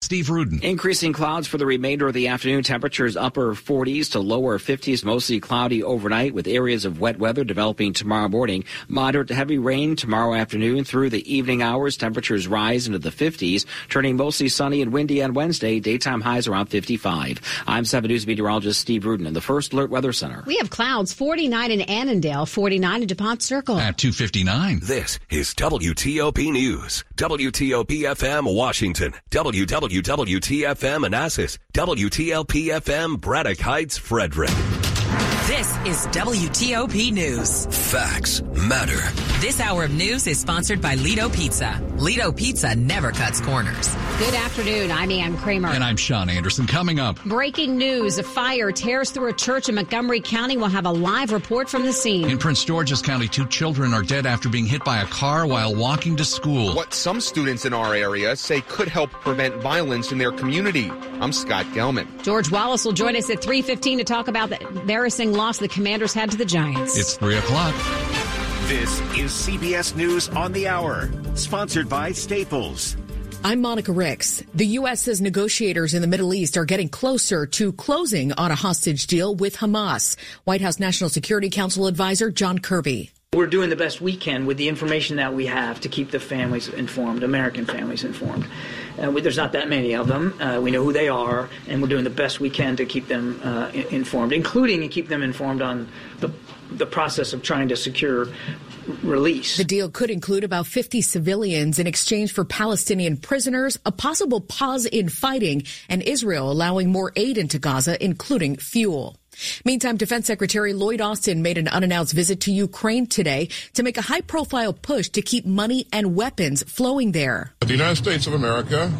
Steve Rudin. Increasing clouds for the remainder of the afternoon. Temperatures upper 40s to lower 50s, mostly cloudy overnight with areas of wet weather developing tomorrow morning. Moderate to heavy rain tomorrow afternoon through the evening hours. Temperatures rise into the 50s, turning mostly sunny and windy on Wednesday. Daytime highs around 55. I'm 7 News meteorologist Steve Rudin in the First Alert Weather Center. We have clouds 49 in Annandale, 49 in DuPont Circle. At 259. This is WTOP News. WTOP FM Washington. WW WTFM Manassas, WTLP-FM Braddock Heights, Frederick. This is WTOP News. Facts matter. This hour of news is sponsored by Lido Pizza. Lido Pizza never cuts corners. Good afternoon. I'm Ann Kramer. And I'm Sean Anderson. Coming up. Breaking news. A fire tears through a church in Montgomery County. We'll have a live report from the scene. In Prince George's County, two children are dead after being hit by a car while walking to school. What some students in our area say could help prevent violence in their community. I'm Scott Gelman. George Wallace will join us at 3.15 to talk about the embarrassing loss the Commanders had to the Giants. It's 3 o'clock. This is CBS News on the Hour, sponsored by Staples. I'm Monica Ricks. The U.S. says negotiators in the Middle East are getting closer to closing on a hostage deal with Hamas. White House National Security Council advisor John Kirby. We're doing the best we can with the information that we have to keep the families informed, American families informed. Uh, we, there's not that many of them. Uh, we know who they are, and we're doing the best we can to keep them uh, informed, including and keep them informed on the the process of trying to secure release. The deal could include about 50 civilians in exchange for Palestinian prisoners, a possible pause in fighting, and Israel allowing more aid into Gaza, including fuel. Meantime, Defense Secretary Lloyd Austin made an unannounced visit to Ukraine today to make a high profile push to keep money and weapons flowing there. The United States of America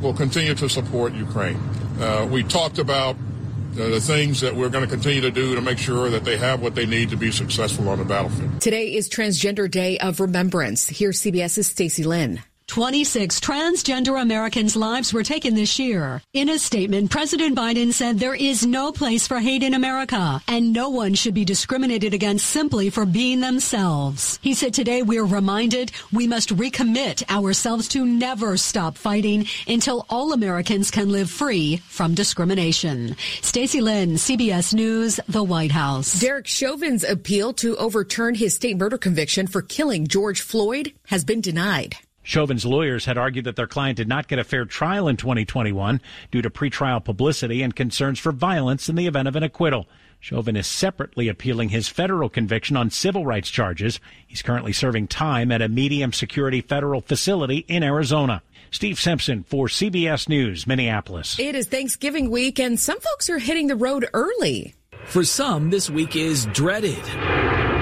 will continue to support Ukraine. Uh, we talked about uh, the things that we're going to continue to do to make sure that they have what they need to be successful on the battlefield. Today is Transgender Day of Remembrance. Here's CBS's Stacey Lynn. 26 transgender Americans' lives were taken this year. In a statement, President Biden said there is no place for hate in America and no one should be discriminated against simply for being themselves. He said today we're reminded we must recommit ourselves to never stop fighting until all Americans can live free from discrimination. Stacey Lynn, CBS News, the White House. Derek Chauvin's appeal to overturn his state murder conviction for killing George Floyd has been denied. Chauvin's lawyers had argued that their client did not get a fair trial in 2021 due to pretrial publicity and concerns for violence in the event of an acquittal. Chauvin is separately appealing his federal conviction on civil rights charges. He's currently serving time at a medium security federal facility in Arizona. Steve Simpson for CBS News, Minneapolis. It is Thanksgiving week and some folks are hitting the road early. For some, this week is dreaded.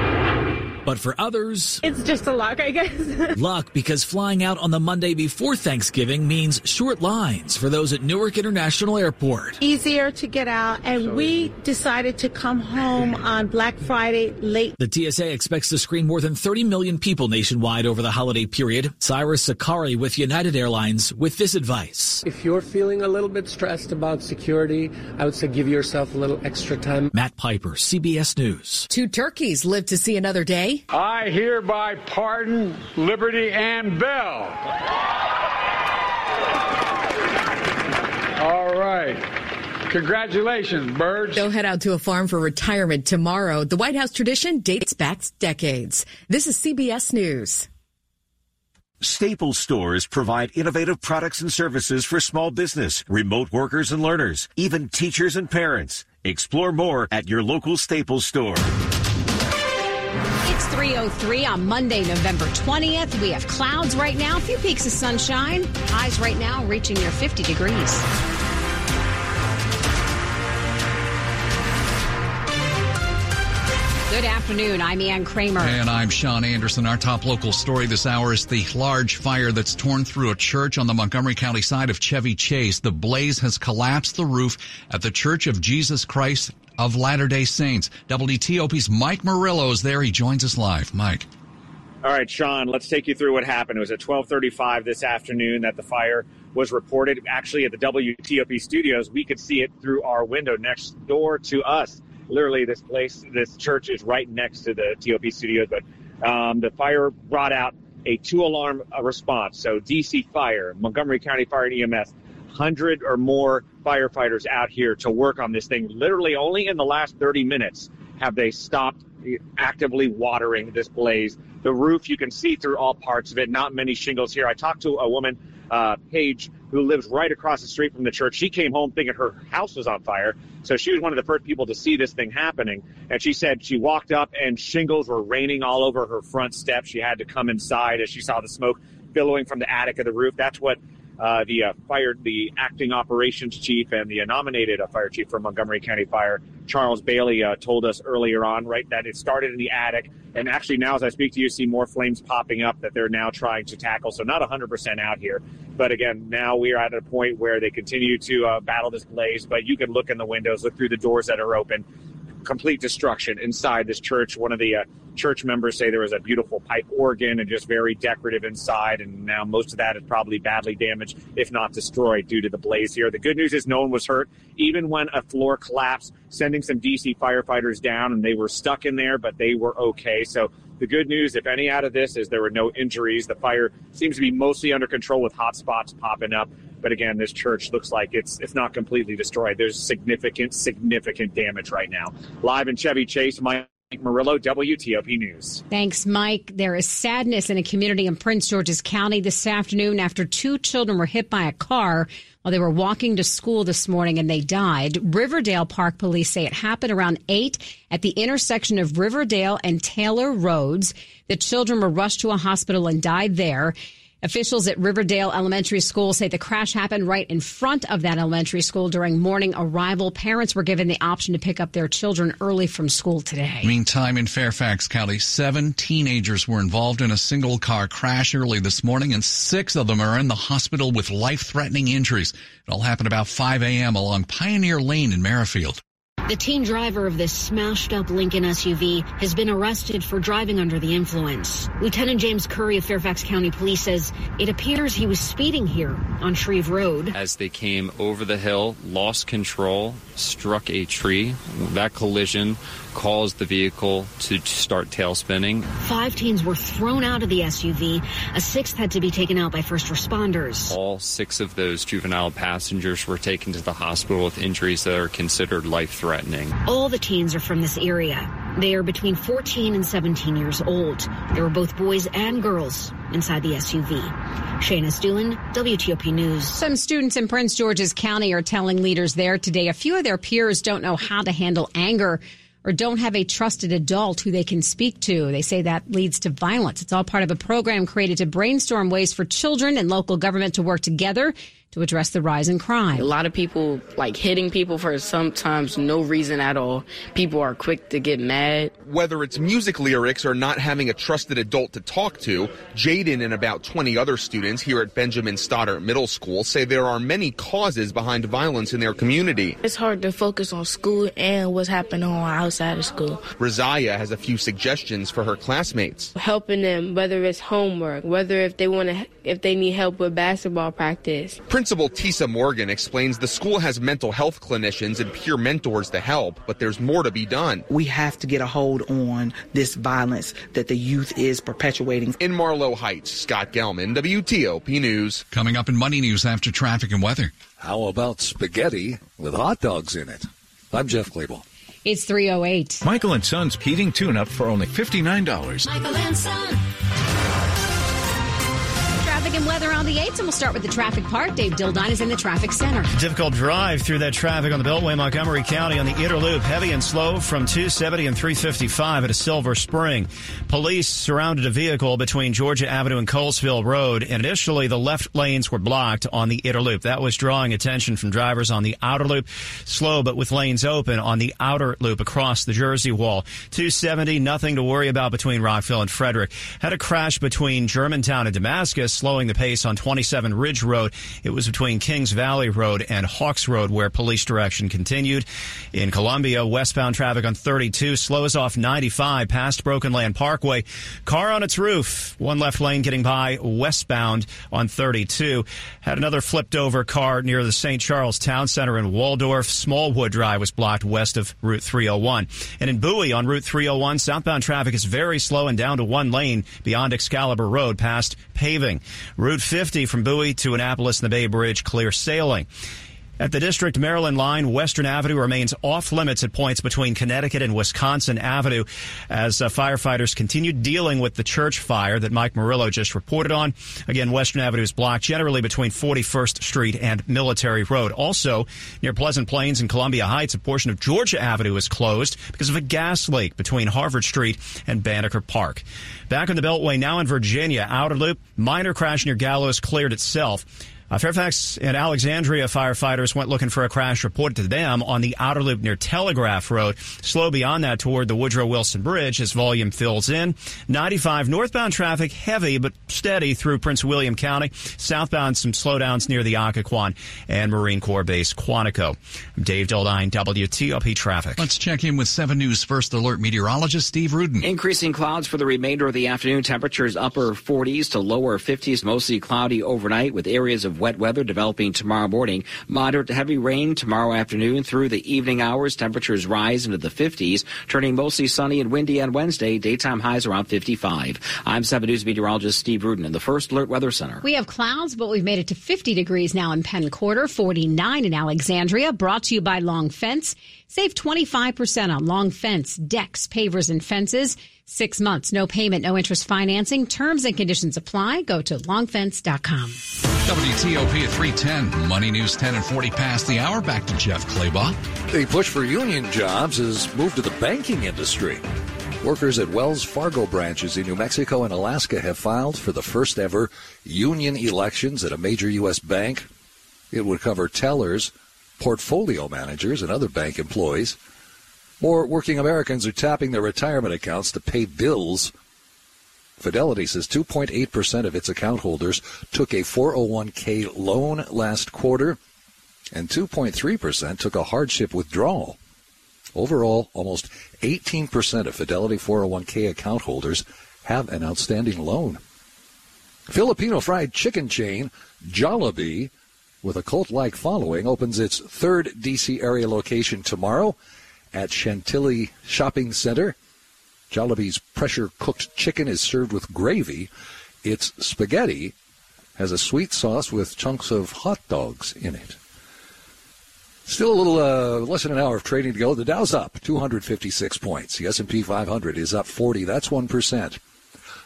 But for others, it's just a luck, I guess. luck because flying out on the Monday before Thanksgiving means short lines for those at Newark International Airport. Easier to get out, and we decided to come home on Black Friday late. The TSA expects to screen more than 30 million people nationwide over the holiday period. Cyrus Sakari with United Airlines with this advice. If you're feeling a little bit stressed about security, I would say give yourself a little extra time. Matt Piper, CBS News. Two turkeys live to see another day. I hereby pardon Liberty and Bell. All right. Congratulations, birds. They'll head out to a farm for retirement tomorrow. The White House tradition dates back decades. This is CBS News. Staples stores provide innovative products and services for small business, remote workers and learners, even teachers and parents. Explore more at your local Staples store. It's 303 on Monday, November 20th. We have clouds right now, a few peaks of sunshine. Highs right now reaching near 50 degrees. Good afternoon. I'm Ann Kramer. And I'm Sean Anderson. Our top local story this hour is the large fire that's torn through a church on the Montgomery County side of Chevy Chase. The blaze has collapsed the roof at the Church of Jesus Christ of Latter-day Saints. WTOP's Mike Murillo is there. He joins us live. Mike. All right, Sean, let's take you through what happened. It was at 1235 this afternoon that the fire was reported. Actually, at the WTOP studios, we could see it through our window next door to us. literally this place, this church is right next to the TOP studios, but um, the fire brought out a two alarm uh, response. So DC Fire, Montgomery County Fire and EMS, 100 or more firefighters out here to work on this thing. Literally only in the last 30 minutes have they stopped actively watering this blaze. The roof, you can see through all parts of it, not many shingles here. I talked to a woman, uh, Paige, who lives right across the street from the church. She came home thinking her house was on fire. So she was one of the first people to see this thing happening. And she said she walked up and shingles were raining all over her front steps. She had to come inside as she saw the smoke billowing from the attic of the roof. That's what uh, the uh, fire, the acting operations chief and the nominated uh, fire chief for Montgomery County Fire, Charles Bailey, uh, told us earlier on, right, that it started in the attic. And actually, now as I speak to you, see more flames popping up that they're now trying to tackle. So not 100% out here. But again, now we are at a point where they continue to uh, battle this blaze. But you can look in the windows, look through the doors that are open complete destruction inside this church. One of the uh, church members say there was a beautiful pipe organ and just very decorative inside, and now most of that is probably badly damaged, if not destroyed, due to the blaze here. The good news is no one was hurt, even when a floor collapsed, sending some DC firefighters down, and they were stuck in there, but they were okay. So the good news, if any, out of this is there were no injuries. The fire seems to be mostly under control with hot spots popping up. But again, this church looks like it's it's not completely destroyed. There's significant, significant damage right now. Live in Chevy Chase, Mike Murillo, WTOP News. Thanks, Mike. There is sadness in a community in Prince George's County this afternoon after two children were hit by a car while they were walking to school this morning and they died. Riverdale Park police say it happened around 8 at the intersection of Riverdale and Taylor Roads. The children were rushed to a hospital and died there. Officials at Riverdale Elementary School say the crash happened right in front of that elementary school during morning arrival. Parents were given the option to pick up their children early from school today. Meantime, in Fairfax County, seven teenagers were involved in a single car crash early this morning, and six of them are in the hospital with life threatening injuries. It all happened about 5 a.m. along Pioneer Lane in Merrifield. The teen driver of this smashed up Lincoln SUV has been arrested for driving under the influence. Lieutenant James Curry of Fairfax County Police says it appears he was speeding here on Shreve Road. As they came over the hill, lost control, struck a tree. That collision caused the vehicle to start tail spinning. Five teens were thrown out of the SUV. A sixth had to be taken out by first responders. All six of those juvenile passengers were taken to the hospital with injuries that are considered life threatening. All the teens are from this area. They are between 14 and 17 years old. There were both boys and girls inside the SUV. Shayna Estulin, WTOP News. Some students in Prince George's County are telling leaders there today a few of their peers don't know how to handle anger or don't have a trusted adult who they can speak to. They say that leads to violence. It's all part of a program created to brainstorm ways for children and local government to work together to address the rise in crime. A lot of people like hitting people for sometimes no reason at all. People are quick to get mad. Whether it's music lyrics or not having a trusted adult to talk to, Jaden and about 20 other students here at Benjamin Stoddert Middle School say there are many causes behind violence in their community. It's hard to focus on school and what's happening on outside of school. Razaya has a few suggestions for her classmates. Helping them, whether it's homework, whether if they want to, if they need help with basketball practice. Principal Tisa Morgan explains the school has mental health clinicians and peer mentors to help, but there's more to be done. We have to get a hold on this violence that the youth is perpetuating. In Marlow Heights, Scott Gelman, WTOP News. Coming up in Money News after traffic and weather. How about spaghetti with hot dogs in it? I'm Jeff Clabaugh. It's 308. Michael and Son's heating tune up for only $59. Michael and Son. Traffic and weather on the 8s, and we'll start with the traffic part. Dave Dildine is in the traffic center. Difficult drive through that traffic on the Beltway, Montgomery County on the Inner Loop. Heavy and slow from 270 and 355 at a Silver Spring. Police surrounded a vehicle between Georgia Avenue and Colesville Road, and initially the left lanes were blocked on the Inner Loop. That was drawing attention from drivers on the outer loop. Slow, but with lanes open on the outer loop across the Jersey Wall. 270, nothing to worry about between Rockville and Frederick. Had a crash between Germantown and Damascus, slowing slowing the pace on 27 Ridge Road. It was between Kings Valley Road and Hawks Road where police direction continued. In Columbia, westbound traffic on 32 slows off 95 past Broken Land Parkway. Car on its roof. One left lane getting by westbound on 32. Had another flipped over car near the St. Charles Town Center in Waldorf. Smallwood Drive was blocked west of Route 301. And in Bowie on Route 301, southbound traffic is very slow and down to one lane beyond Excalibur Road past paving. Route 50 from Bowie to Annapolis and the Bay Bridge clear sailing. At the District Maryland line, Western Avenue remains off limits at points between Connecticut and Wisconsin Avenue as uh, firefighters continue dealing with the church fire that Mike Murillo just reported on. Again, Western Avenue is blocked generally between 41st Street and Military Road. Also, near Pleasant Plains and Columbia Heights, a portion of Georgia Avenue is closed because of a gas leak between Harvard Street and Banneker Park. Back on the Beltway now in Virginia, outer loop, minor crash near Gallows cleared itself. Uh, Fairfax and Alexandria firefighters went looking for a crash reported to them on the outer loop near Telegraph Road. Slow beyond that toward the Woodrow Wilson Bridge as volume fills in. 95 northbound traffic heavy but steady through Prince William County. Southbound some slowdowns near the Occoquan and Marine Corps Base Quantico. I'm Dave Dildine, WTOP Traffic. Let's check in with 7 News First Alert meteorologist Steve Rudin. Increasing clouds for the remainder of the afternoon. Temperatures upper 40s to lower 50s, mostly cloudy overnight with areas of wet weather developing tomorrow morning. Moderate to heavy rain tomorrow afternoon through the evening hours. Temperatures rise into the 50s, turning mostly sunny and windy on Wednesday. Daytime highs around 55. I'm 7 News meteorologist Steve Rudin in the First Alert Weather Center. We have clouds, but we've made it to 50 degrees now in Penn Quarter, 49 in Alexandria. Brought to you by Long Fence. Save 25% on long fence, decks, pavers, and fences. Six months, no payment, no interest financing. Terms and conditions apply. Go to longfence.com. WTOP at 310. Money News 10 and 40 past the hour. Back to Jeff Clabaugh. The push for union jobs has moved to the banking industry. Workers at Wells Fargo branches in New Mexico and Alaska have filed for the first ever union elections at a major U.S. bank. It would cover tellers, portfolio managers, and other bank employees. More working Americans are tapping their retirement accounts to pay bills. Fidelity says 2.8% of its account holders took a 401k loan last quarter, and 2.3% took a hardship withdrawal. Overall, almost 18% of Fidelity 401k account holders have an outstanding loan. Filipino fried chicken chain Jollibee, with a cult like following, opens its third DC area location tomorrow at Chantilly Shopping Center. Jollibee's pressure cooked chicken is served with gravy. Its spaghetti has a sweet sauce with chunks of hot dogs in it. Still a little uh, less than an hour of trading to go. The Dow's up 256 points. The S&P 500 is up 40. That's one percent.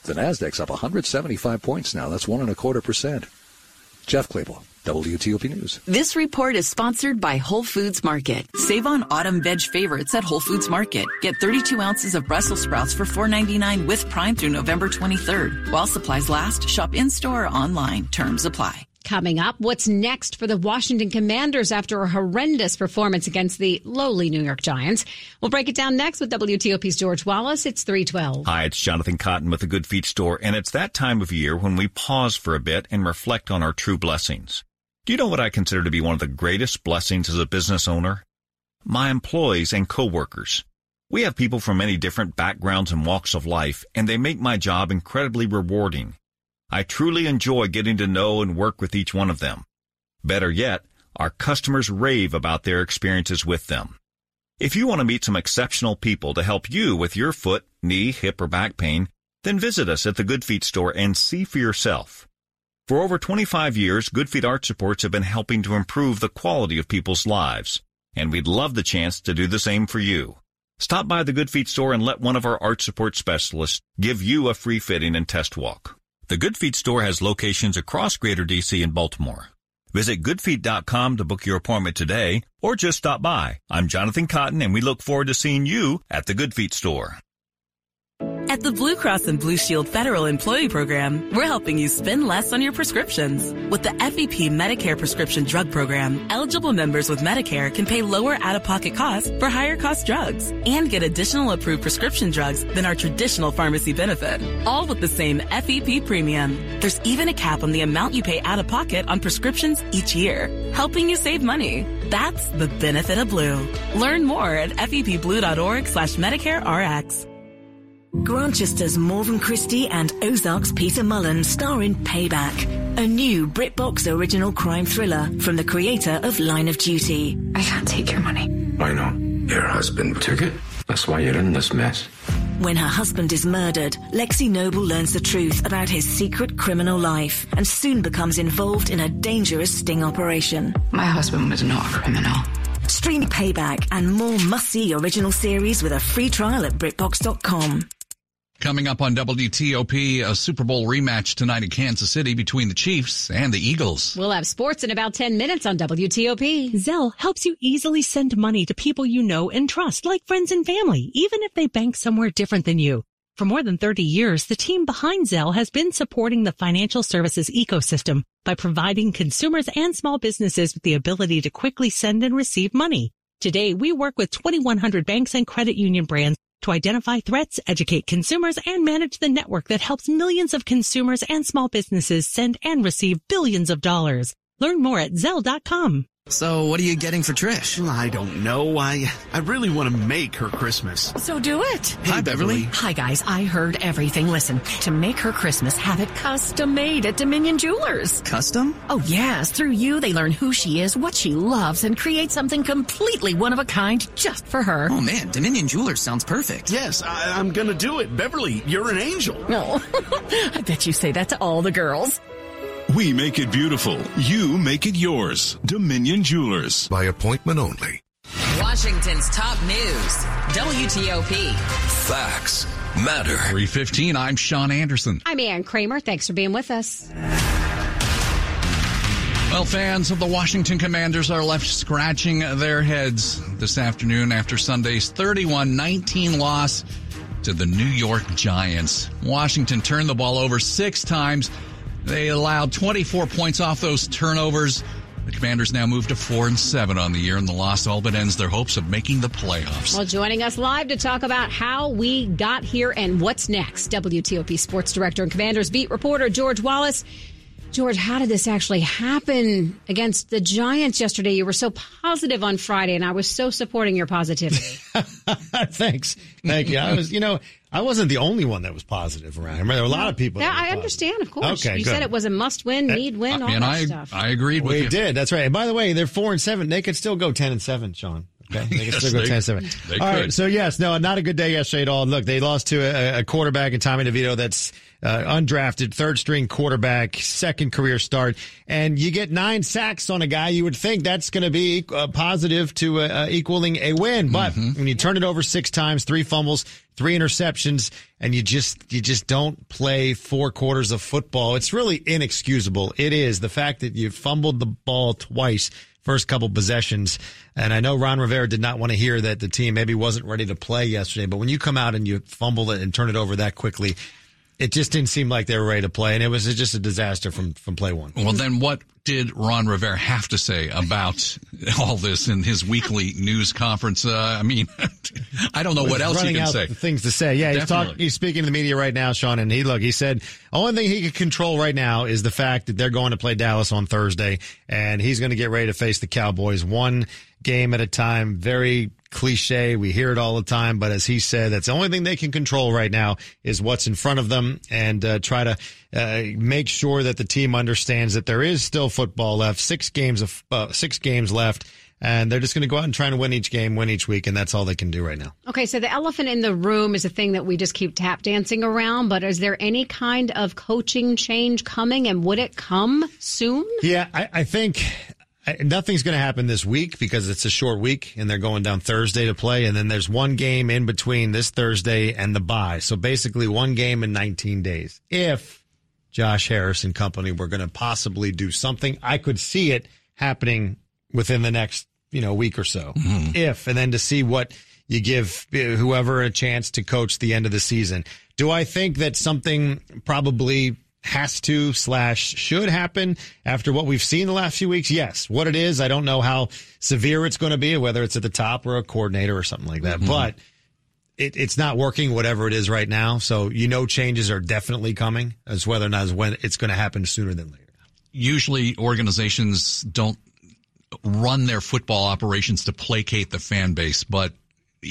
The Nasdaq's up 175 points now. That's one and a quarter percent. Jeff Clabaugh. WTOP News. This report is sponsored by Whole Foods Market. Save on autumn veg favorites at Whole Foods Market. Get 32 ounces of Brussels sprouts for $4.99 with Prime through November 23rd. While supplies last, shop in store or online. Terms apply. Coming up, what's next for the Washington Commanders after a horrendous performance against the lowly New York Giants? We'll break it down next with WTOP's George Wallace. It's 312. Hi, it's Jonathan Cotton with the Good Feet Store, and it's that time of year when we pause for a bit and reflect on our true blessings. Do you know what I consider to be one of the greatest blessings as a business owner? My employees and coworkers. We have people from many different backgrounds and walks of life, and they make my job incredibly rewarding. I truly enjoy getting to know and work with each one of them. Better yet, our customers rave about their experiences with them. If you want to meet some exceptional people to help you with your foot, knee, hip, or back pain, then visit us at the Good Feet store and see for yourself. For over 25 years, Good Feet Arch Supports have been helping to improve the quality of people's lives, and we'd love the chance to do the same for you. Stop by the Good Feet store and let one of our arch support specialists give you a free fitting and test walk. The Good Feet store has locations across Greater DC and Baltimore. Visit goodfeet.com to book your appointment today or just stop by. I'm Jonathan Cotton and we look forward to seeing you at the Good Feet store. At the Blue Cross and Blue Shield Federal Employee Program, we're helping you spend less on your prescriptions. With the FEP Medicare Prescription Drug Program, eligible members with Medicare can pay lower out-of-pocket costs for higher cost drugs and get additional approved prescription drugs than our traditional pharmacy benefit, all with the same FEP premium. There's even a cap on the amount you pay out of pocket on prescriptions each year, helping you save money. That's the benefit of blue. Learn more at fepblue.org slash Medicare RX. Grantchester's Morven Christie and Ozark's Peter Mullan star in Payback, a new BritBox original crime thriller from the creator of Line of Duty. I can't take your money. I know. Your husband took it. That's why you're in this mess. When her husband is murdered, Lexi Noble learns the truth about his secret criminal life and soon becomes involved in a dangerous sting operation. My husband was not a criminal. Stream Payback and more must-see original series with a free trial at BritBox.com. Coming up on WTOP, a Super Bowl rematch tonight in Kansas City between the Chiefs and the Eagles. We'll have sports in about 10 minutes on WTOP. Zelle helps you easily send money to people you know and trust, like friends and family, even if they bank somewhere different than you. For more than 30 years, the team behind Zelle has been supporting the financial services ecosystem by providing consumers and small businesses with the ability to quickly send and receive money. Today, we work with 2,100 banks and credit union brands to identify threats, educate consumers, and manage the network that helps millions of consumers and small businesses send and receive billions of dollars. Learn more at Zelle.com. So, what are you getting for Trish? I don't know. I I really want to make her Christmas. So do it. Hey, Hi, Beverly. Hi, guys. I heard everything. Listen, to make her Christmas, have it custom made at Dominion Jewelers. Custom? Oh, yes. Through you, they learn who she is, what she loves, and create something completely one of a kind just for her. Oh, man. Dominion Jewelers sounds perfect. Yes, I, I'm gonna do it. Beverly, you're an angel. No. I bet you say that to all the girls. We make it beautiful. You make it yours. Dominion Jewelers. By appointment only. Washington's top news. WTOP. Facts matter. 315, I'm Sean Anderson. I'm Ann Kramer. Thanks for being with us. Well, fans of the Washington Commanders are left scratching their heads this afternoon after Sunday's 31-19 loss to the New York Giants. Washington turned the ball over six times. They allowed 24 points off those turnovers. The Commanders now move to four and seven on the year, and the loss all but ends their hopes of making the playoffs. Well, joining us live to talk about how we got here and what's next, WTOP Sports Director and Commanders beat reporter George Wallace. George, how did this actually happen against the Giants yesterday? You were so positive on Friday, and I was so supporting your positivity. Thanks. Thank you. I was, you know, I wasn't the only one that was positive around. I remember there were a lot of people. Yeah, that were I positive. understand, of course. Okay, you good. said it was a must win, need win, all and that I, stuff. I agreed with we you. did. That's right. And by the way, they're four and seven. They could still go ten and seven, Sean. Okay, they can Yes, still go they- ten and seven. All right. So yes, no, not a good day yesterday at all. Look, they lost to a, a quarterback in Tommy DeVito that's uh, undrafted, third string quarterback, second career start, and you get nine sacks on a guy. You would think that's going to be uh, positive to uh, uh, equaling a win, but when you turn it over six times, three fumbles, three interceptions, and you just you just don't play four quarters of football, it's really inexcusable. It is the fact that you fumbled the ball twice first couple possessions. And I know Ron Rivera did not want to hear that the team maybe wasn't ready to play yesterday, but when you come out and you fumble it and turn it over that quickly, it just didn't seem like they were ready to play. And it was just a disaster from, from play one. Well, then what did Ron Rivera have to say about all this in his weekly news conference? Uh, I mean, I don't know what else he can say. Things to say. Yeah, he's talking. He's speaking to the media right now, Sean. And he look. He said only thing he can control right now is the fact that they're going to play Dallas on Thursday, and he's going to get ready to face the Cowboys one game at a time. Very cliche. We hear it all the time, but as he said, that's the only thing they can control right now is what's in front of them, and uh, try to uh, make sure that the team understands that there is still football left. Six games of uh, six games left. And they're just going to go out and try and win each game, win each week, and that's all they can do right now. Okay, so the elephant in the room is a thing that we just keep tap dancing around, but is there any kind of coaching change coming and would it come soon? Yeah, I, I think nothing's going to happen this week because it's a short week and they're going down Thursday to play. And then there's one game in between this Thursday and the bye. So basically one game in 19 days. If Josh Harris and company were going to possibly do something, I could see it happening within the next, you know, week or so. If, and then to see what you give uh, whoever a chance to coach the end of the season. Do I think that something probably has to slash should happen after what we've seen the last few weeks? Yes. What it is, I don't know how severe it's going to be, whether it's at the top or a coordinator or something like that. Mm-hmm. But it, it's not working, whatever it is right now. So you know changes are definitely coming as whether or not as when it's going to happen sooner than later. Usually organizations don't run their football operations to placate the fan base, but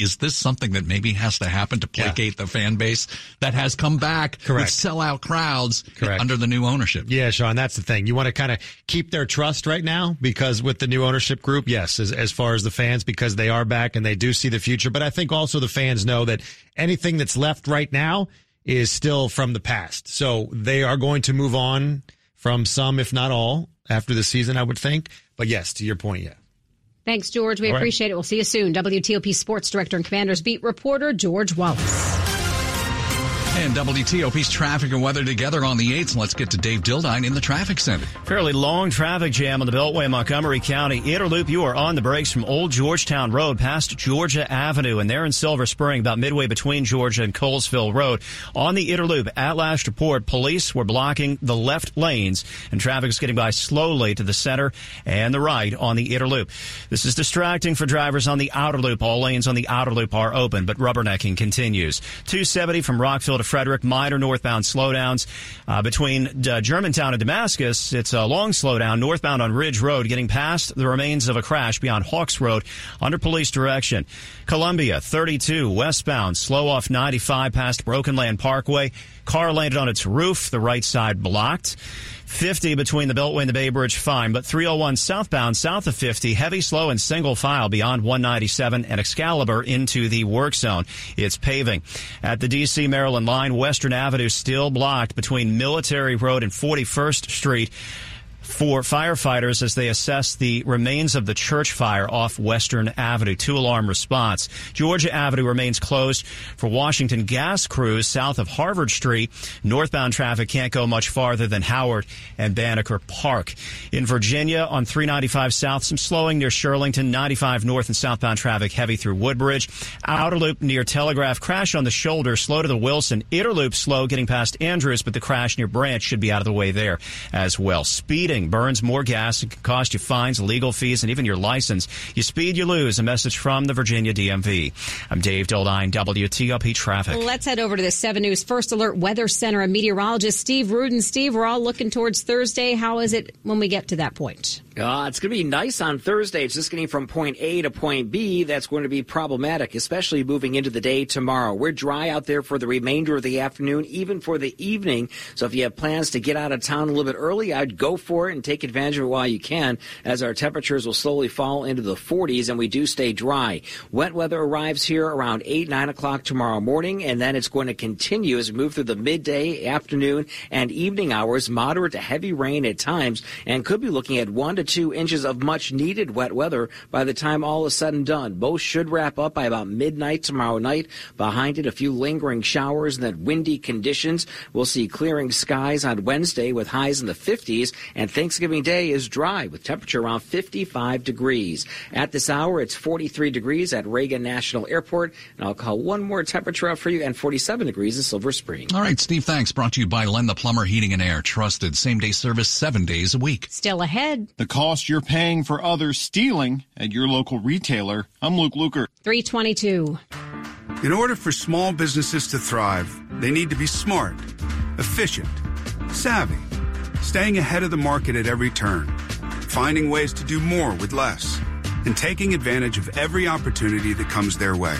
is this something that maybe has to happen to placate yeah. the fan base that has come back Correct. with sellout crowds Correct. under the new ownership? Yeah, Sean, that's the thing. You want to kind of keep their trust right now because with the new ownership group, yes, as, as far as the fans, because they are back and they do see the future. But I think also the fans know that anything that's left right now is still from the past. So they are going to move on from some, if not all, after the season, I would think. But yes, to your point, yeah. Thanks, George. We All appreciate right. it. We'll see you soon. WTOP Sports Director and Commanders Beat reporter George Wallace. And WTOP's traffic and weather together on the 8th. Let's get to Dave Dildine in the traffic center. Fairly long traffic jam on the Beltway, Montgomery County. Inner Loop, you are on the brakes from Old Georgetown Road past Georgia Avenue. And there in Silver Spring, about midway between Georgia and Colesville Road. On the Inner Loop, at last report, police were blocking the left lanes and traffic is getting by slowly to the center and the right on the Inner Loop. This is distracting for drivers on the outer loop. All lanes on the outer loop are open, but rubbernecking continues. 270 from Rockville to Frederick, minor northbound slowdowns uh, between uh, Germantown and Damascus. It's a long slowdown northbound on Ridge Road, getting past the remains of a crash beyond Hawks Road under police direction. Columbia 32 westbound, slow off 95 past Broken Land Parkway. Car landed on its roof, the right side blocked. 50 between the Beltway and the Bay Bridge, fine. But 301 southbound, south of 50, heavy, slow, and single file beyond 197 and Excalibur into the work zone. It's paving. At the D.C. Maryland line, Western Avenue still blocked between Military Road and 41st Street for firefighters as they assess the remains of the church fire off Western Avenue. Two alarm response. Georgia Avenue remains closed for Washington gas crews south of Harvard Street. Northbound traffic can't go much farther than Howard and Banneker Park. In Virginia on 395 south, some slowing near Shirlington. 95 north and southbound traffic heavy through Woodbridge. Outer loop near Telegraph. Crash on the shoulder, slow to the Wilson. Inner Loop slow getting past Andrews, but the crash near Branch should be out of the way there as well. Speeding burns more gas and can cost you fines, legal fees, and even your license. You speed, you lose. A message from the Virginia DMV. I'm Dave Dildine, WTOP Traffic. Let's head over to the 7 News First Alert Weather Center and meteorologist Steve Rudin. Steve, we're all looking towards Thursday. How is it when we get to that point? Uh, it's going to be nice on Thursday. It's just getting from point A to point B. That's going to be problematic, especially moving into the day tomorrow. We're dry out there for the remainder of the afternoon, even for the evening. So if you have plans to get out of town a little bit early, I'd go for it and take advantage of it while you can, as our temperatures will slowly fall into the 40s and we do stay dry. Wet weather arrives here around 8, 9 o'clock tomorrow morning, and then it's going to continue as we move through the midday, afternoon, and evening hours. Moderate to heavy rain at times, and could be looking at 1 to two inches of much needed wet weather by the time all is said and done. Both should wrap up by about midnight tomorrow night. Behind it, a few lingering showers and then windy conditions. We'll see clearing skies on Wednesday with highs in the 50s, and Thanksgiving Day is dry with temperature around 55 degrees. At this hour, it's 43 degrees at Reagan National Airport, and I'll call one more temperature up for you, and 47 degrees in Silver Spring. All right, Steve, thanks. Brought to you by Len the Plumber Heating and Air. Trusted same day service seven days a week. Still ahead. The cost you're paying for others stealing at your local retailer. I'm Luke Lukert. 322. In order for small businesses to thrive, they need to be smart, efficient, savvy, staying ahead of the market at every turn, finding ways to do more with less, and taking advantage of every opportunity that comes their way.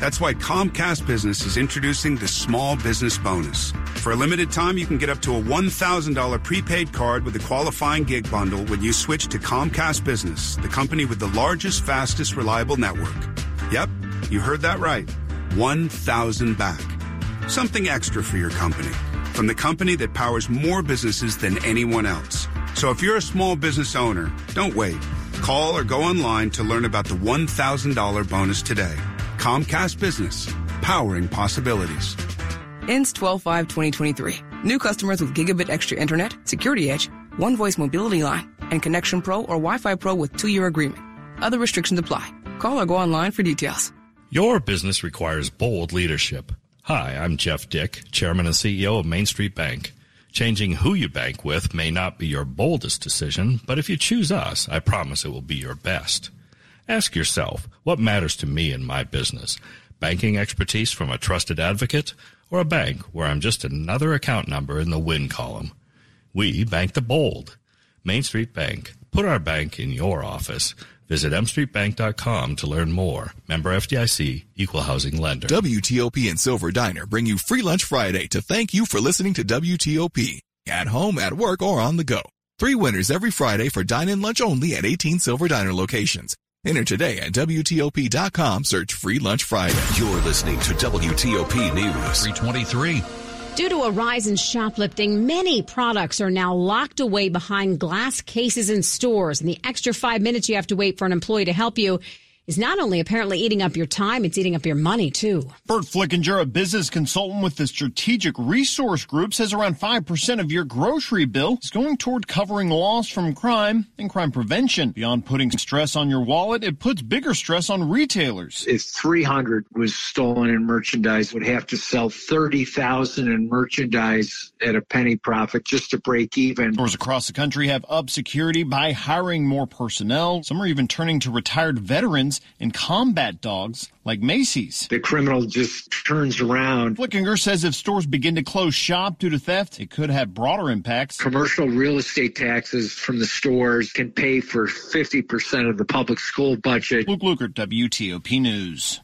That's why Comcast Business is introducing the Small Business Bonus. For a limited time, you can get up to a $1,000 prepaid card with a qualifying gig bundle when you switch to Comcast Business, the company with the largest, fastest, reliable network. Yep, you heard that right. 1,000 back. Something extra for your company. From the company that powers more businesses than anyone else. So if you're a small business owner, don't wait. Call or go online to learn about the $1,000 bonus today. Comcast Business, powering possibilities. Ends 12 5 2023. New customers with Gigabit Extra Internet, Security Edge, One Voice Mobility Line, and Connection Pro or Wi Fi Pro with two year agreement. Other restrictions apply. Call or go online for details. Your business requires bold leadership. Hi, I'm Jeff Dick, Chairman and CEO of Main Street Bank. Changing who you bank with may not be your boldest decision, but if you choose us, I promise it will be your best. Ask yourself, what matters to me in my business? Banking expertise from a trusted advocate or a bank where I'm just another account number in the win column? We bank the bold. Main Street Bank. Put our bank in your office. Visit mstreetbank.com to learn more. Member FDIC, equal housing lender. WTOP and Silver Diner bring you Free Lunch Friday to thank you for listening to WTOP. At home, at work, or on the go. Three winners every Friday for dine-in lunch only at 18 Silver Diner locations. Enter today at WTOP.com. Search Free Lunch Friday. You're listening to WTOP News. 323. Due to a rise in shoplifting, many products are now locked away behind glass cases in stores. And the extra five minutes you have to wait for an employee to help you is not only apparently eating up your time, it's eating up your money too. Burt Flickinger, a business consultant with the Strategic Resource Group, says around 5% of your grocery bill is going toward covering loss from crime and crime prevention. Beyond putting stress on your wallet, it puts bigger stress on retailers. If 300 was stolen in merchandise, would have to sell 30,000 in merchandise at a penny profit just to break even. Stores across the country have upped security by hiring more personnel. Some are even turning to retired veterans and combat dogs like Macy's. The criminal just turns around. Flickinger says if stores begin to close shop due to theft, it could have broader impacts. Commercial real estate taxes from the stores can pay for 50% of the public school budget. Luke Lukert, WTOP News.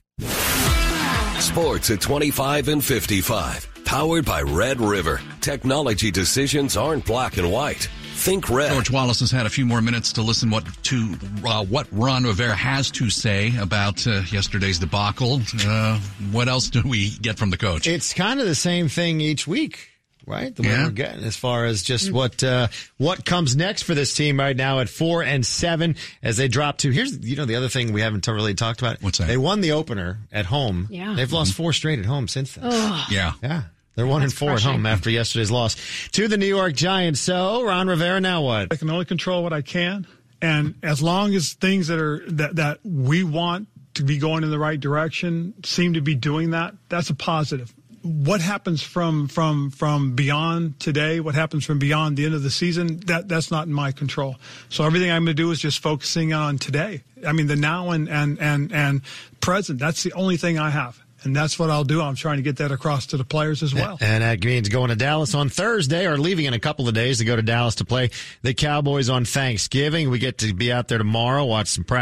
Sports at 25 and 55. Powered by Red River. Technology decisions aren't black and white. Think red. George Wallace has had a few more minutes to listen what to uh, what Ron Rivera has to say about uh, yesterday's debacle. Uh, what else do we get from the coach? It's kind of the same thing each week, right? The way Yeah. we're getting as far as just what uh, what comes next for this team right now at four and seven as they drop to. Here's you know the other thing we haven't really talked about. What's that? They won the opener at home. Yeah. they've lost four straight at home since then. Ugh. Yeah. Yeah. They're one and four crushing. at home after yesterday's loss to the New York Giants. So Ron Rivera, now what? I can only control what I can, and as long as things that are that that we want to be going in the right direction seem to be doing that, that's a positive. What happens from from from beyond today? What happens from beyond the end of the season? That that's not in my control. So everything I'm going to do is just focusing on today. I mean, the now and and and and present. That's the only thing I have. And that's what I'll do. I'm trying to get that across to the players as well. And that means going to Dallas on Thursday or leaving in a couple of days to go to Dallas to play the Cowboys on Thanksgiving. We get to be out there tomorrow, watch some practice.